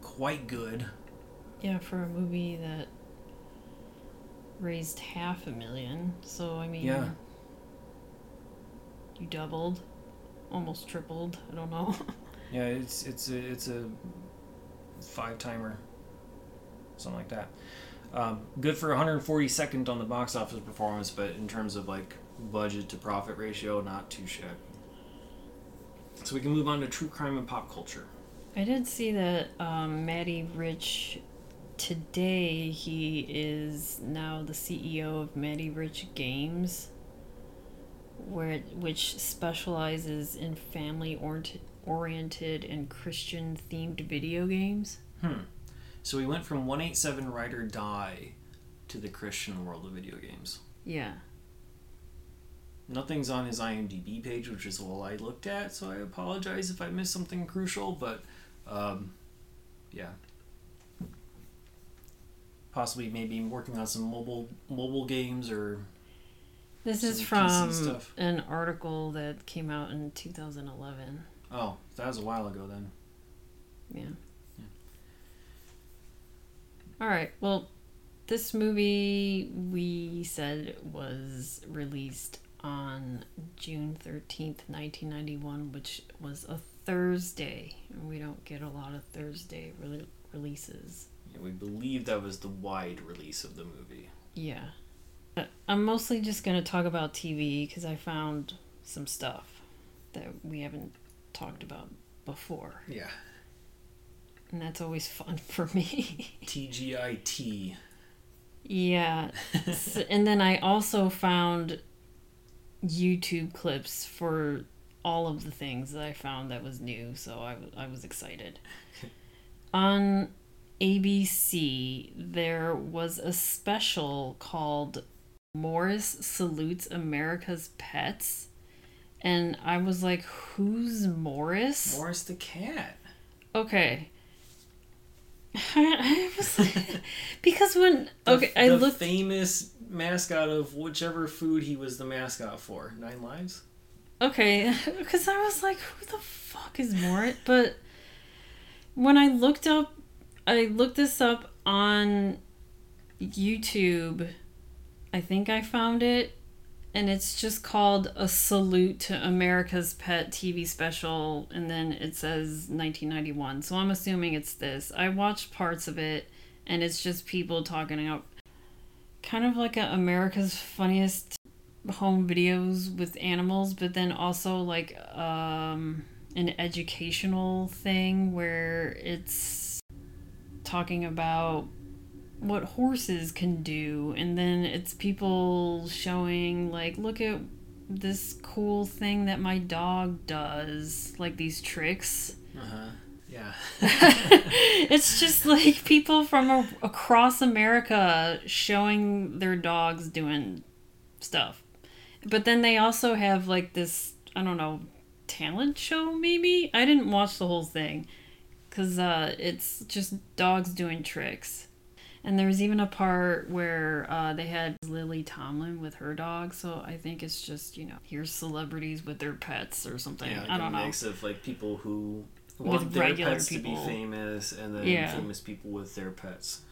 quite good. Yeah, for a movie that raised half a million. So I mean, Yeah. you doubled, almost tripled. I don't know. Yeah, it's it's a it's a five timer, something like that. Um, good for 142nd on the box office performance, but in terms of like budget to profit ratio, not too shabby. So we can move on to true crime and pop culture. I did see that um, Matty Rich today. He is now the CEO of Matty Rich Games, where which specializes in family oriented oriented and Christian themed video games. Hmm. So we went from 187 Ride or Die to the Christian world of video games. Yeah. Nothing's on his IMDb page, which is all I looked at, so I apologize if I missed something crucial, but um, yeah. Possibly maybe working on some mobile mobile games or This is from an article that came out in 2011. oh, that was a while ago then. Yeah. Yeah. All right. Well, this movie we said was released on June 13th, 1991, which was a Thursday. And we don't get a lot of Thursday re- releases. Yeah, we believe that was the wide release of the movie. Yeah. But I'm mostly just going to talk about TV because I found some stuff that we haven't talked about before. Yeah. And that's always fun for me. TGIT. Yeah. And then I also found YouTube clips for all of the things that I found that was new, so I, w- I was excited. On ABC, there was a special called Morris Salutes America's Pets. And I was like, who's Morris? Morris the cat. Okay. I was like, because when The, okay, I the looked famous mascot of whichever food he was the mascot for. Nine Lives. okay, because I was like, who the fuck is Morris? But when I looked up, I looked this up on YouTube. I think I found it, and it's just called a salute to America's Pet TV special, and then it says 1991. So I'm assuming it's this. I watched parts of it, and it's just people talking about kind of like a America's Funniest Home Videos with animals, but then also like um, an educational thing where it's talking about what horses can do, and then it's people showing like, look at this cool thing that my dog does, like these tricks. Uh huh. Yeah. it's just like people from a- across America showing their dogs doing stuff. But then they also have like this, I don't know, talent show maybe? I didn't watch the whole thing cuz uh it's just dogs doing tricks. And there was even a part where uh, they had Lily Tomlin with her dog, so I think it's just you know here's celebrities with their pets or something. yeah, like I don't a know. mix of like people who With want their regular pets to be famous, and then Yeah. famous people with their pets.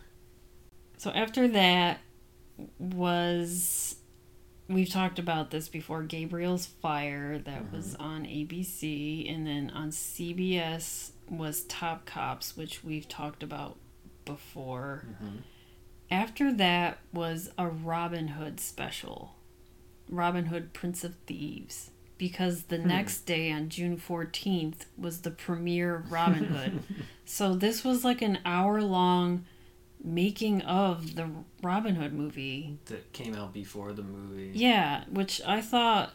So after that was we've talked about this before Gabriel's Fire that was on ABC and then on CBS was Top Cops which we've talked about before. Mm-hmm. After that was a Robin Hood special. Robin Hood Prince of Thieves because the next day on June 14th was the premiere of Robin Hood. so this was like an hour long making of the Robin Hood movie. That came out before the movie. Yeah, which I thought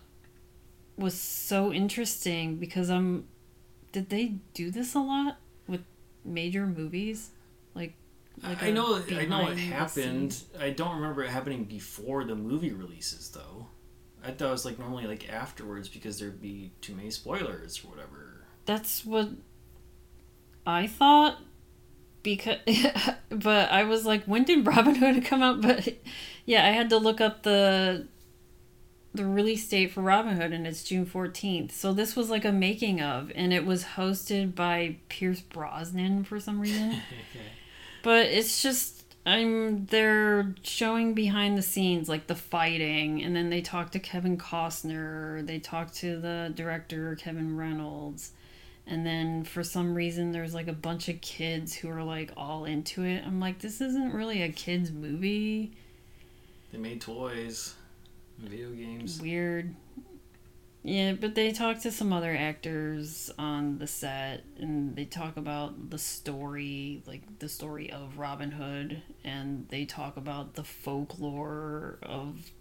was so interesting because I'm did they do this a lot with major movies? Like like I know. I know it happened. scenes? I don't remember it happening before the movie releases, though. I thought it was like normally like afterwards because there'd be too many spoilers or whatever. That's what I thought because but I was like when did Robin Hood come out but yeah I had to look up the the release date for Robin Hood and it's June 14th so this was like a making of and it was hosted by Pierce Brosnan for some reason but it's just I'm they're showing behind the scenes like the fighting and then they talk to Kevin Costner they talk to the director Kevin Reynolds and then for some reason there's like a bunch of kids who are like all into it. I'm like this isn't really a kids movie. They made toys, video games. weird yeah but they talk to some other actors on the set and they talk about the story like the story of robin hood and they talk about the folklore of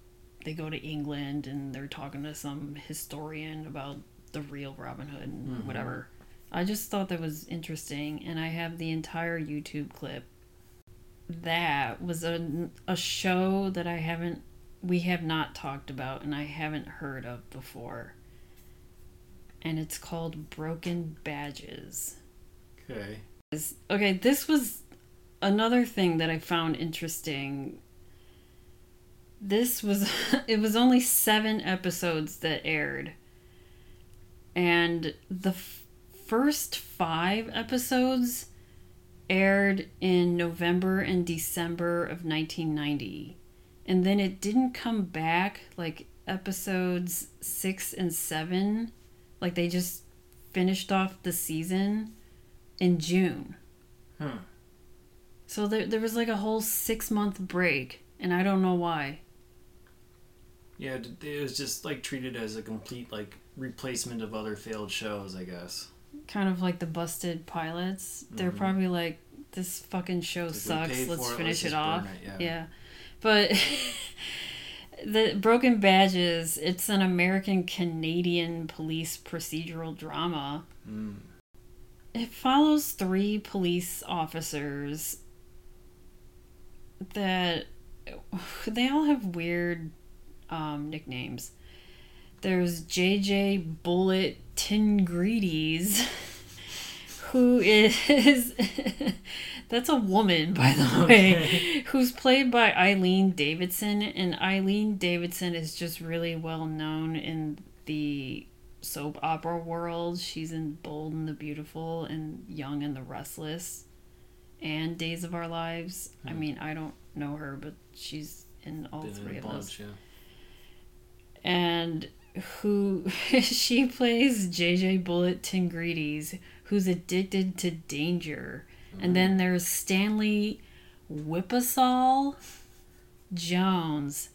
they go to england and they're talking to some historian about the real robin hood and Mhm. whatever i just thought that was interesting and i have the entire youtube clip that was a, a show that i haven't we have not talked about and I haven't heard of before. And it's called Broken Badges. Okay. Okay, this was another thing that I found interesting. This was it was only 7 episodes that aired. And the f- first 5 episodes aired in November and December of 1990 and then it didn't come back like episodes six and seven like they just finished off the season in june Huh. so there, there was like a whole six month break and i don't know why Yeah, it was just like treated as a complete like replacement of other failed shows, I guess. kind of like the busted pilots they're Mhm. probably like this fucking show like, sucks let's it, finish let's it off it, yeah. yeah but the broken badges it's an american canadian police procedural drama Mm. It follows three police officers that they all have weird um, nicknames. There's JJ Bullet Tingreedies, who is that's a woman by the way, Okay. who's played by Eileen Davidson, and Eileen Davidson is just really well known in the soap opera world. She's in Bold and the Beautiful and Young and the Restless and Days of Our Lives. I Hmm. mean, I don't know her, but she's in all Been three a of those. yeah. And who she plays JJ Bullet Tingreedies, who's addicted to danger. And then there's Stanley Whipsaw, Jones,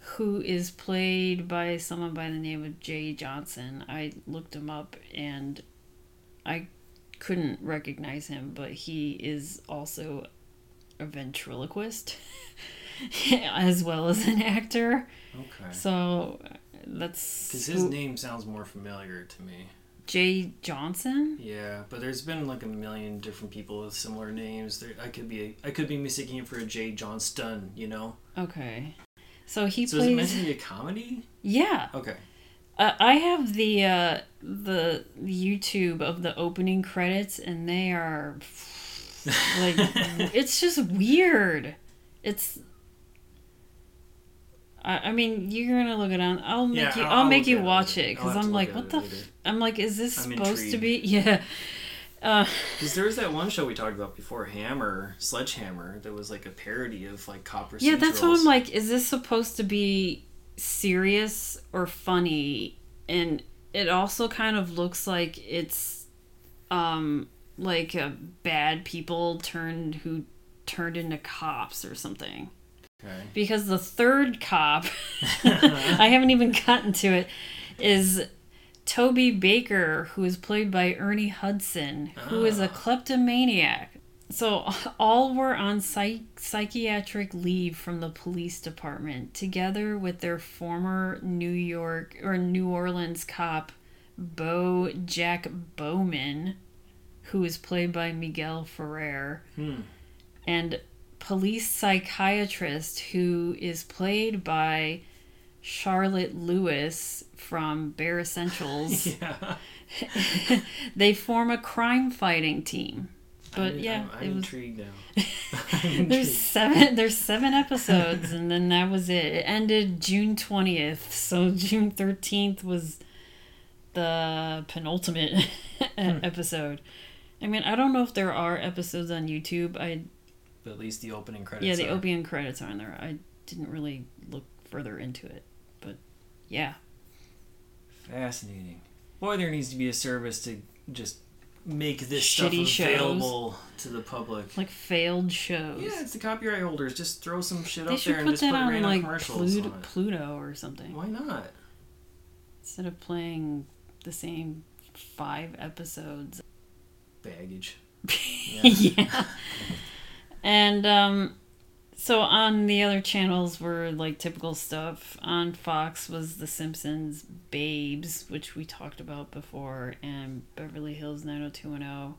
who is played by someone by the name of Jay Johnson. I looked him up and I couldn't recognize him, but he is also a ventriloquist as well as an actor. Okay. So uh, that's Because his who- name sounds more familiar to me. Jay Johnson. Yeah, but there's been like a million different people with similar names. There, I could be, I could be mistaking him for a Jay Johnston. You know. Okay. So he So is it meant plays. to be a comedy? Yeah, Okay. uh, I have the uh, the YouTube of the opening credits, and they are like it's just weird. It's. I, I mean, you're gonna look it on. I'll make Yeah, you. I'll- I'll, make you watch it because I'm like, what the? later. F-? I'm like, is this I'm supposed to be? intrigued. Yeah. Uh, Because there was that one show we talked about before, Hammer, Sledgehammer, that was like a parody of like copper. yeah, that's what I'm like. Is this supposed to be serious or funny? And it also kind of looks like it's um like a bad people turned who turned into cops or something. Okay. Because the third cop, I haven't even gotten to it, is Toby Baker, who is played by Ernie Hudson, who is a Ah. kleptomaniac. So all were on psych- psychiatric leave from the police department, together with their former New York or New Orleans cop, Bo Jack Bowman, who is played by Miguel Ferrer Hmm. and police psychiatrist who is played by Charlotte Lewis from Bare Essentials. Yeah. they form a crime fighting team. But I'm, yeah, I'm, I'm it was intrigued now. There's seven there's seven episodes and then that was it. It ended June 20th. So June 13th was the penultimate Hmm. episode. I mean, I don't know if there are episodes on YouTube. I at least the opening credits. yeah, the are. opium credits are in there. I didn't really look further into it, but yeah, Fascinating. Boy, there needs to be a service to just make this Shitty stuff shows. available to the public. like failed shows. Yeah, it's the copyright holders. Just throw some shit they up there and just put on random like commercials Pluto, on. Pluto or something Why not? instead of playing the same five episodes. Baggage. yeah. And um so on the other channels were like typical stuff. On Fox was The Simpsons Babes, which we talked about before, and Beverly Hills 90210.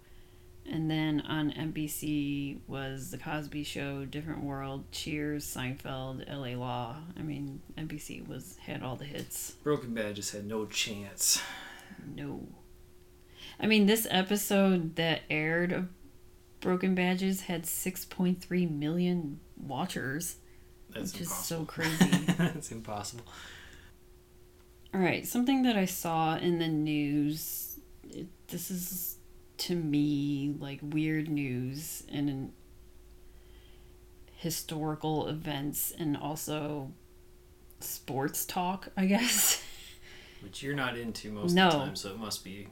And then on NBC was The Cosby Show, Different World, Cheers, Seinfeld, LA Law. I mean, NBC was had all the hits. Broken Bad just had no chance. No. I mean, this episode that aired of Broken Badges had 6.3 million watchers, That's which is so crazy. That's impossible. All right, something that I saw in the news. It, this is to me like weird news and in historical events and also sports talk, I guess. Which you're not into most No. of the time, so it must be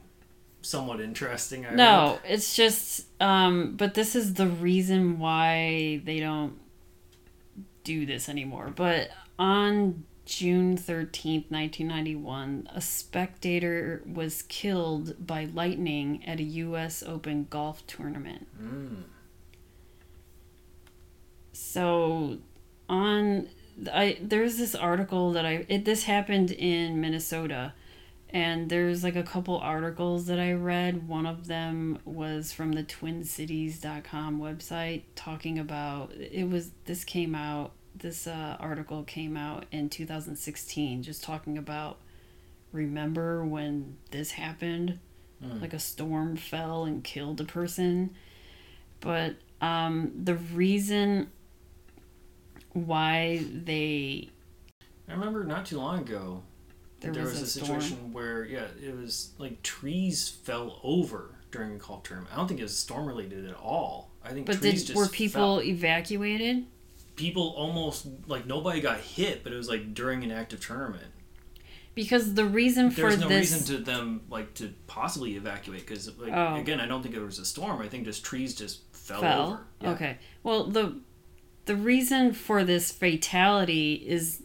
somewhat interesting. I No, it's just um but this is the reason why they don't do this anymore. But on June 13th, 1991, a spectator was killed by lightning at a US Open golf tournament. Mm. So on I there's this article that I it this happened in Minnesota and there's like a couple articles that I read. One of them was from the twincities.com website talking about it was this came out this uh, article came out in 2016 just talking about remember when this happened Mm. like a storm fell and killed a person but um the reason why they I remember not too long ago there, there, was, was, a, a storm situation where yeah, it was like trees fell over during a golf tournament. I don't think it was storm related at all. I think but trees did just were people fell. evacuated people almost like nobody got hit, but it was like during an active tournament. because the reason for this, There's no this reason to them like to possibly evacuate because like Oh. again, I don't think it was a storm. I think just trees just fell, fell over. Yeah. okay well the the reason for this fatality is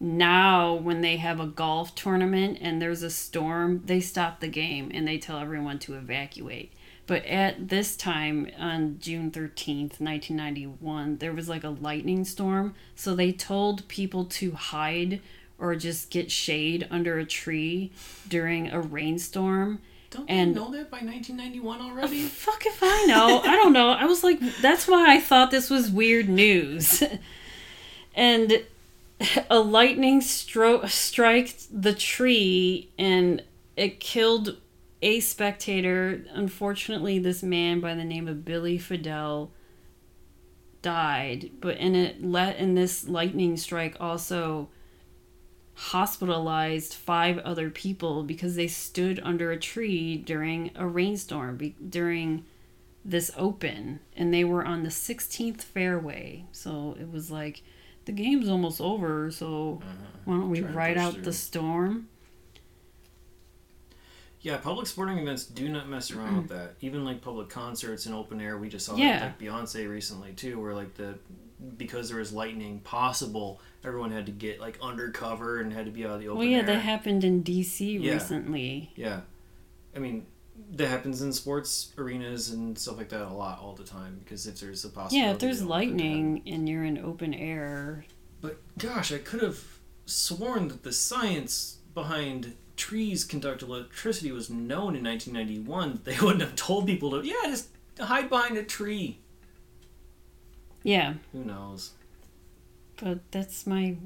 now when they have a golf tournament and there's a storm, they stop the game and they tell everyone to evacuate. But at this time on June 13th, 1991, there was like a lightning storm. So they told people to hide or just get shade under a tree during a rainstorm. Don't And- they know that by 1991 already? Fuck if I know. I don't know. I was like, that's why I thought this was weird news. and a lightning stro- struck the tree and it killed a spectator. Unfortunately, this man by the name of Billy Fadell died, but in it let in this lightning strike also hospitalized five other people because they stood under a tree during a rainstorm be- during this open and they were on the 16th fairway so it was like the game's almost over so mm-hmm. why don't we Try ride out through. the storm Yeah, public sporting events do not mess around mm. with that. Even like public concerts and open air, we just saw Yeah. that like Beyonce recently too, where like the because there was lightning possible, everyone had to get like undercover and had to be out of the open well yeah air. that happened in dc Yeah. recently Yeah, I mean that happens in sports arenas and stuff like that a lot all the time because if there's a possibility. yeah if there's that one could happen. lightning and you're in open air But gosh, I could have sworn that the science behind trees conduct electricity was known in 1991. They wouldn't have told people to, yeah, just hide behind a tree. yeah Who knows? but that's my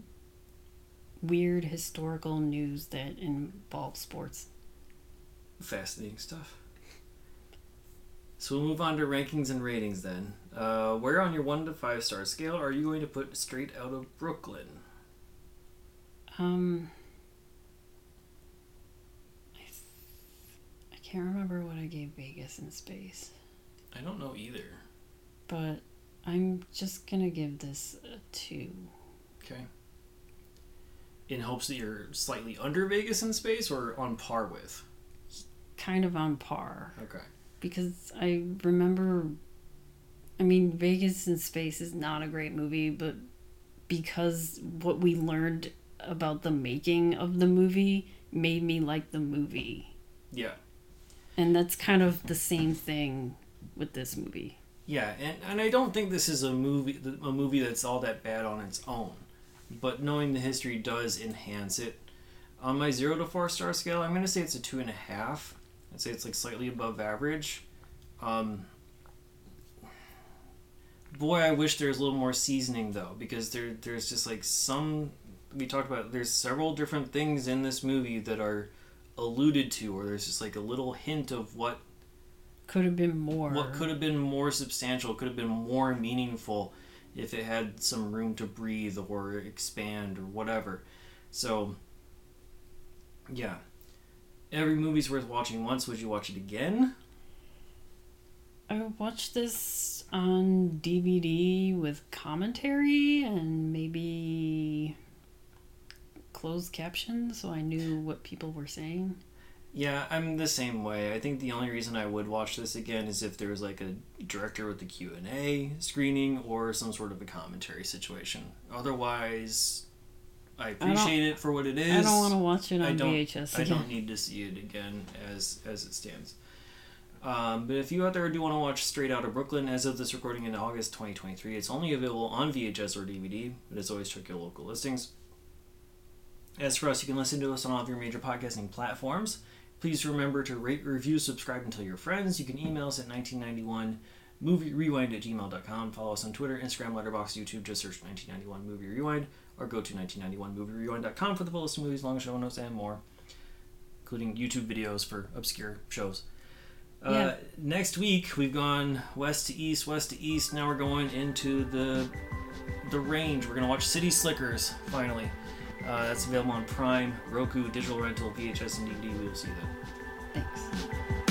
weird historical news that involves sports Fascinating stuff. So we'll move on to rankings and ratings then. Uh, where on your one to five star scale are you going to put Straight Out of Brooklyn? Um, I, th- I can't remember what I gave Vegas in space, I don't know either. but I'm just gonna give this a two. Okay. In hopes that you're slightly under Vegas in space or on par with. Kind of on par Okay. because I remember. I mean, Vegas in space is not a great movie, but because what we learned about the making of the movie made me like the movie. Yeah. And that's kind of the same thing with this movie. Yeah, and, and I don't think this is a movie a movie that's all that bad on its own, but knowing the history does enhance it. On my zero to four star scale, I'm gonna say it's a two and a half. I'd say it's like slightly above average. Um, boy, I wish there was a little more seasoning though, because there there's just like some we talked about. There's several different things in this movie that are alluded to, or there's just like a little hint of what Could have been more. what could have been more substantial, could have been more meaningful if it had some room to breathe or expand or whatever. So, yeah. Every movie's worth watching once. Would you watch it again? I watched this on DVD with commentary and maybe closed captions so I knew what people were saying. Yeah, I'm the same way. I think the only reason I would watch this again is if there was like a director with the Q and A screening or some sort of a commentary situation. Otherwise, I appreciate it for what it is. I don't want to watch it I on don't- VHS I don't need to see it again as as it stands. Um, but if you out there do want to watch Straight Outta Brooklyn, as of this recording in August 2023, it's only available on VHS or DVD, but as always, check your local listings. As for us, you can listen to us on all of your major podcasting platforms. Please remember to rate, review, subscribe, and tell your friends. You can email us at 1991 movie rewind at gmail.com. Follow us on Twitter, Instagram, Letterboxd, YouTube. Just search 1991 movie rewind or go to 1991movierewind.com for the full list of movies, long show notes, and more, including YouTube videos for obscure shows. Uh, Yeah. Next week we've gone west to east, west to east. Now we're going into the the range. We're gonna watch City Slickers finally. Uh, that's available on Prime, Roku, digital rental, VHS, and DVD. We will see you then. Thanks.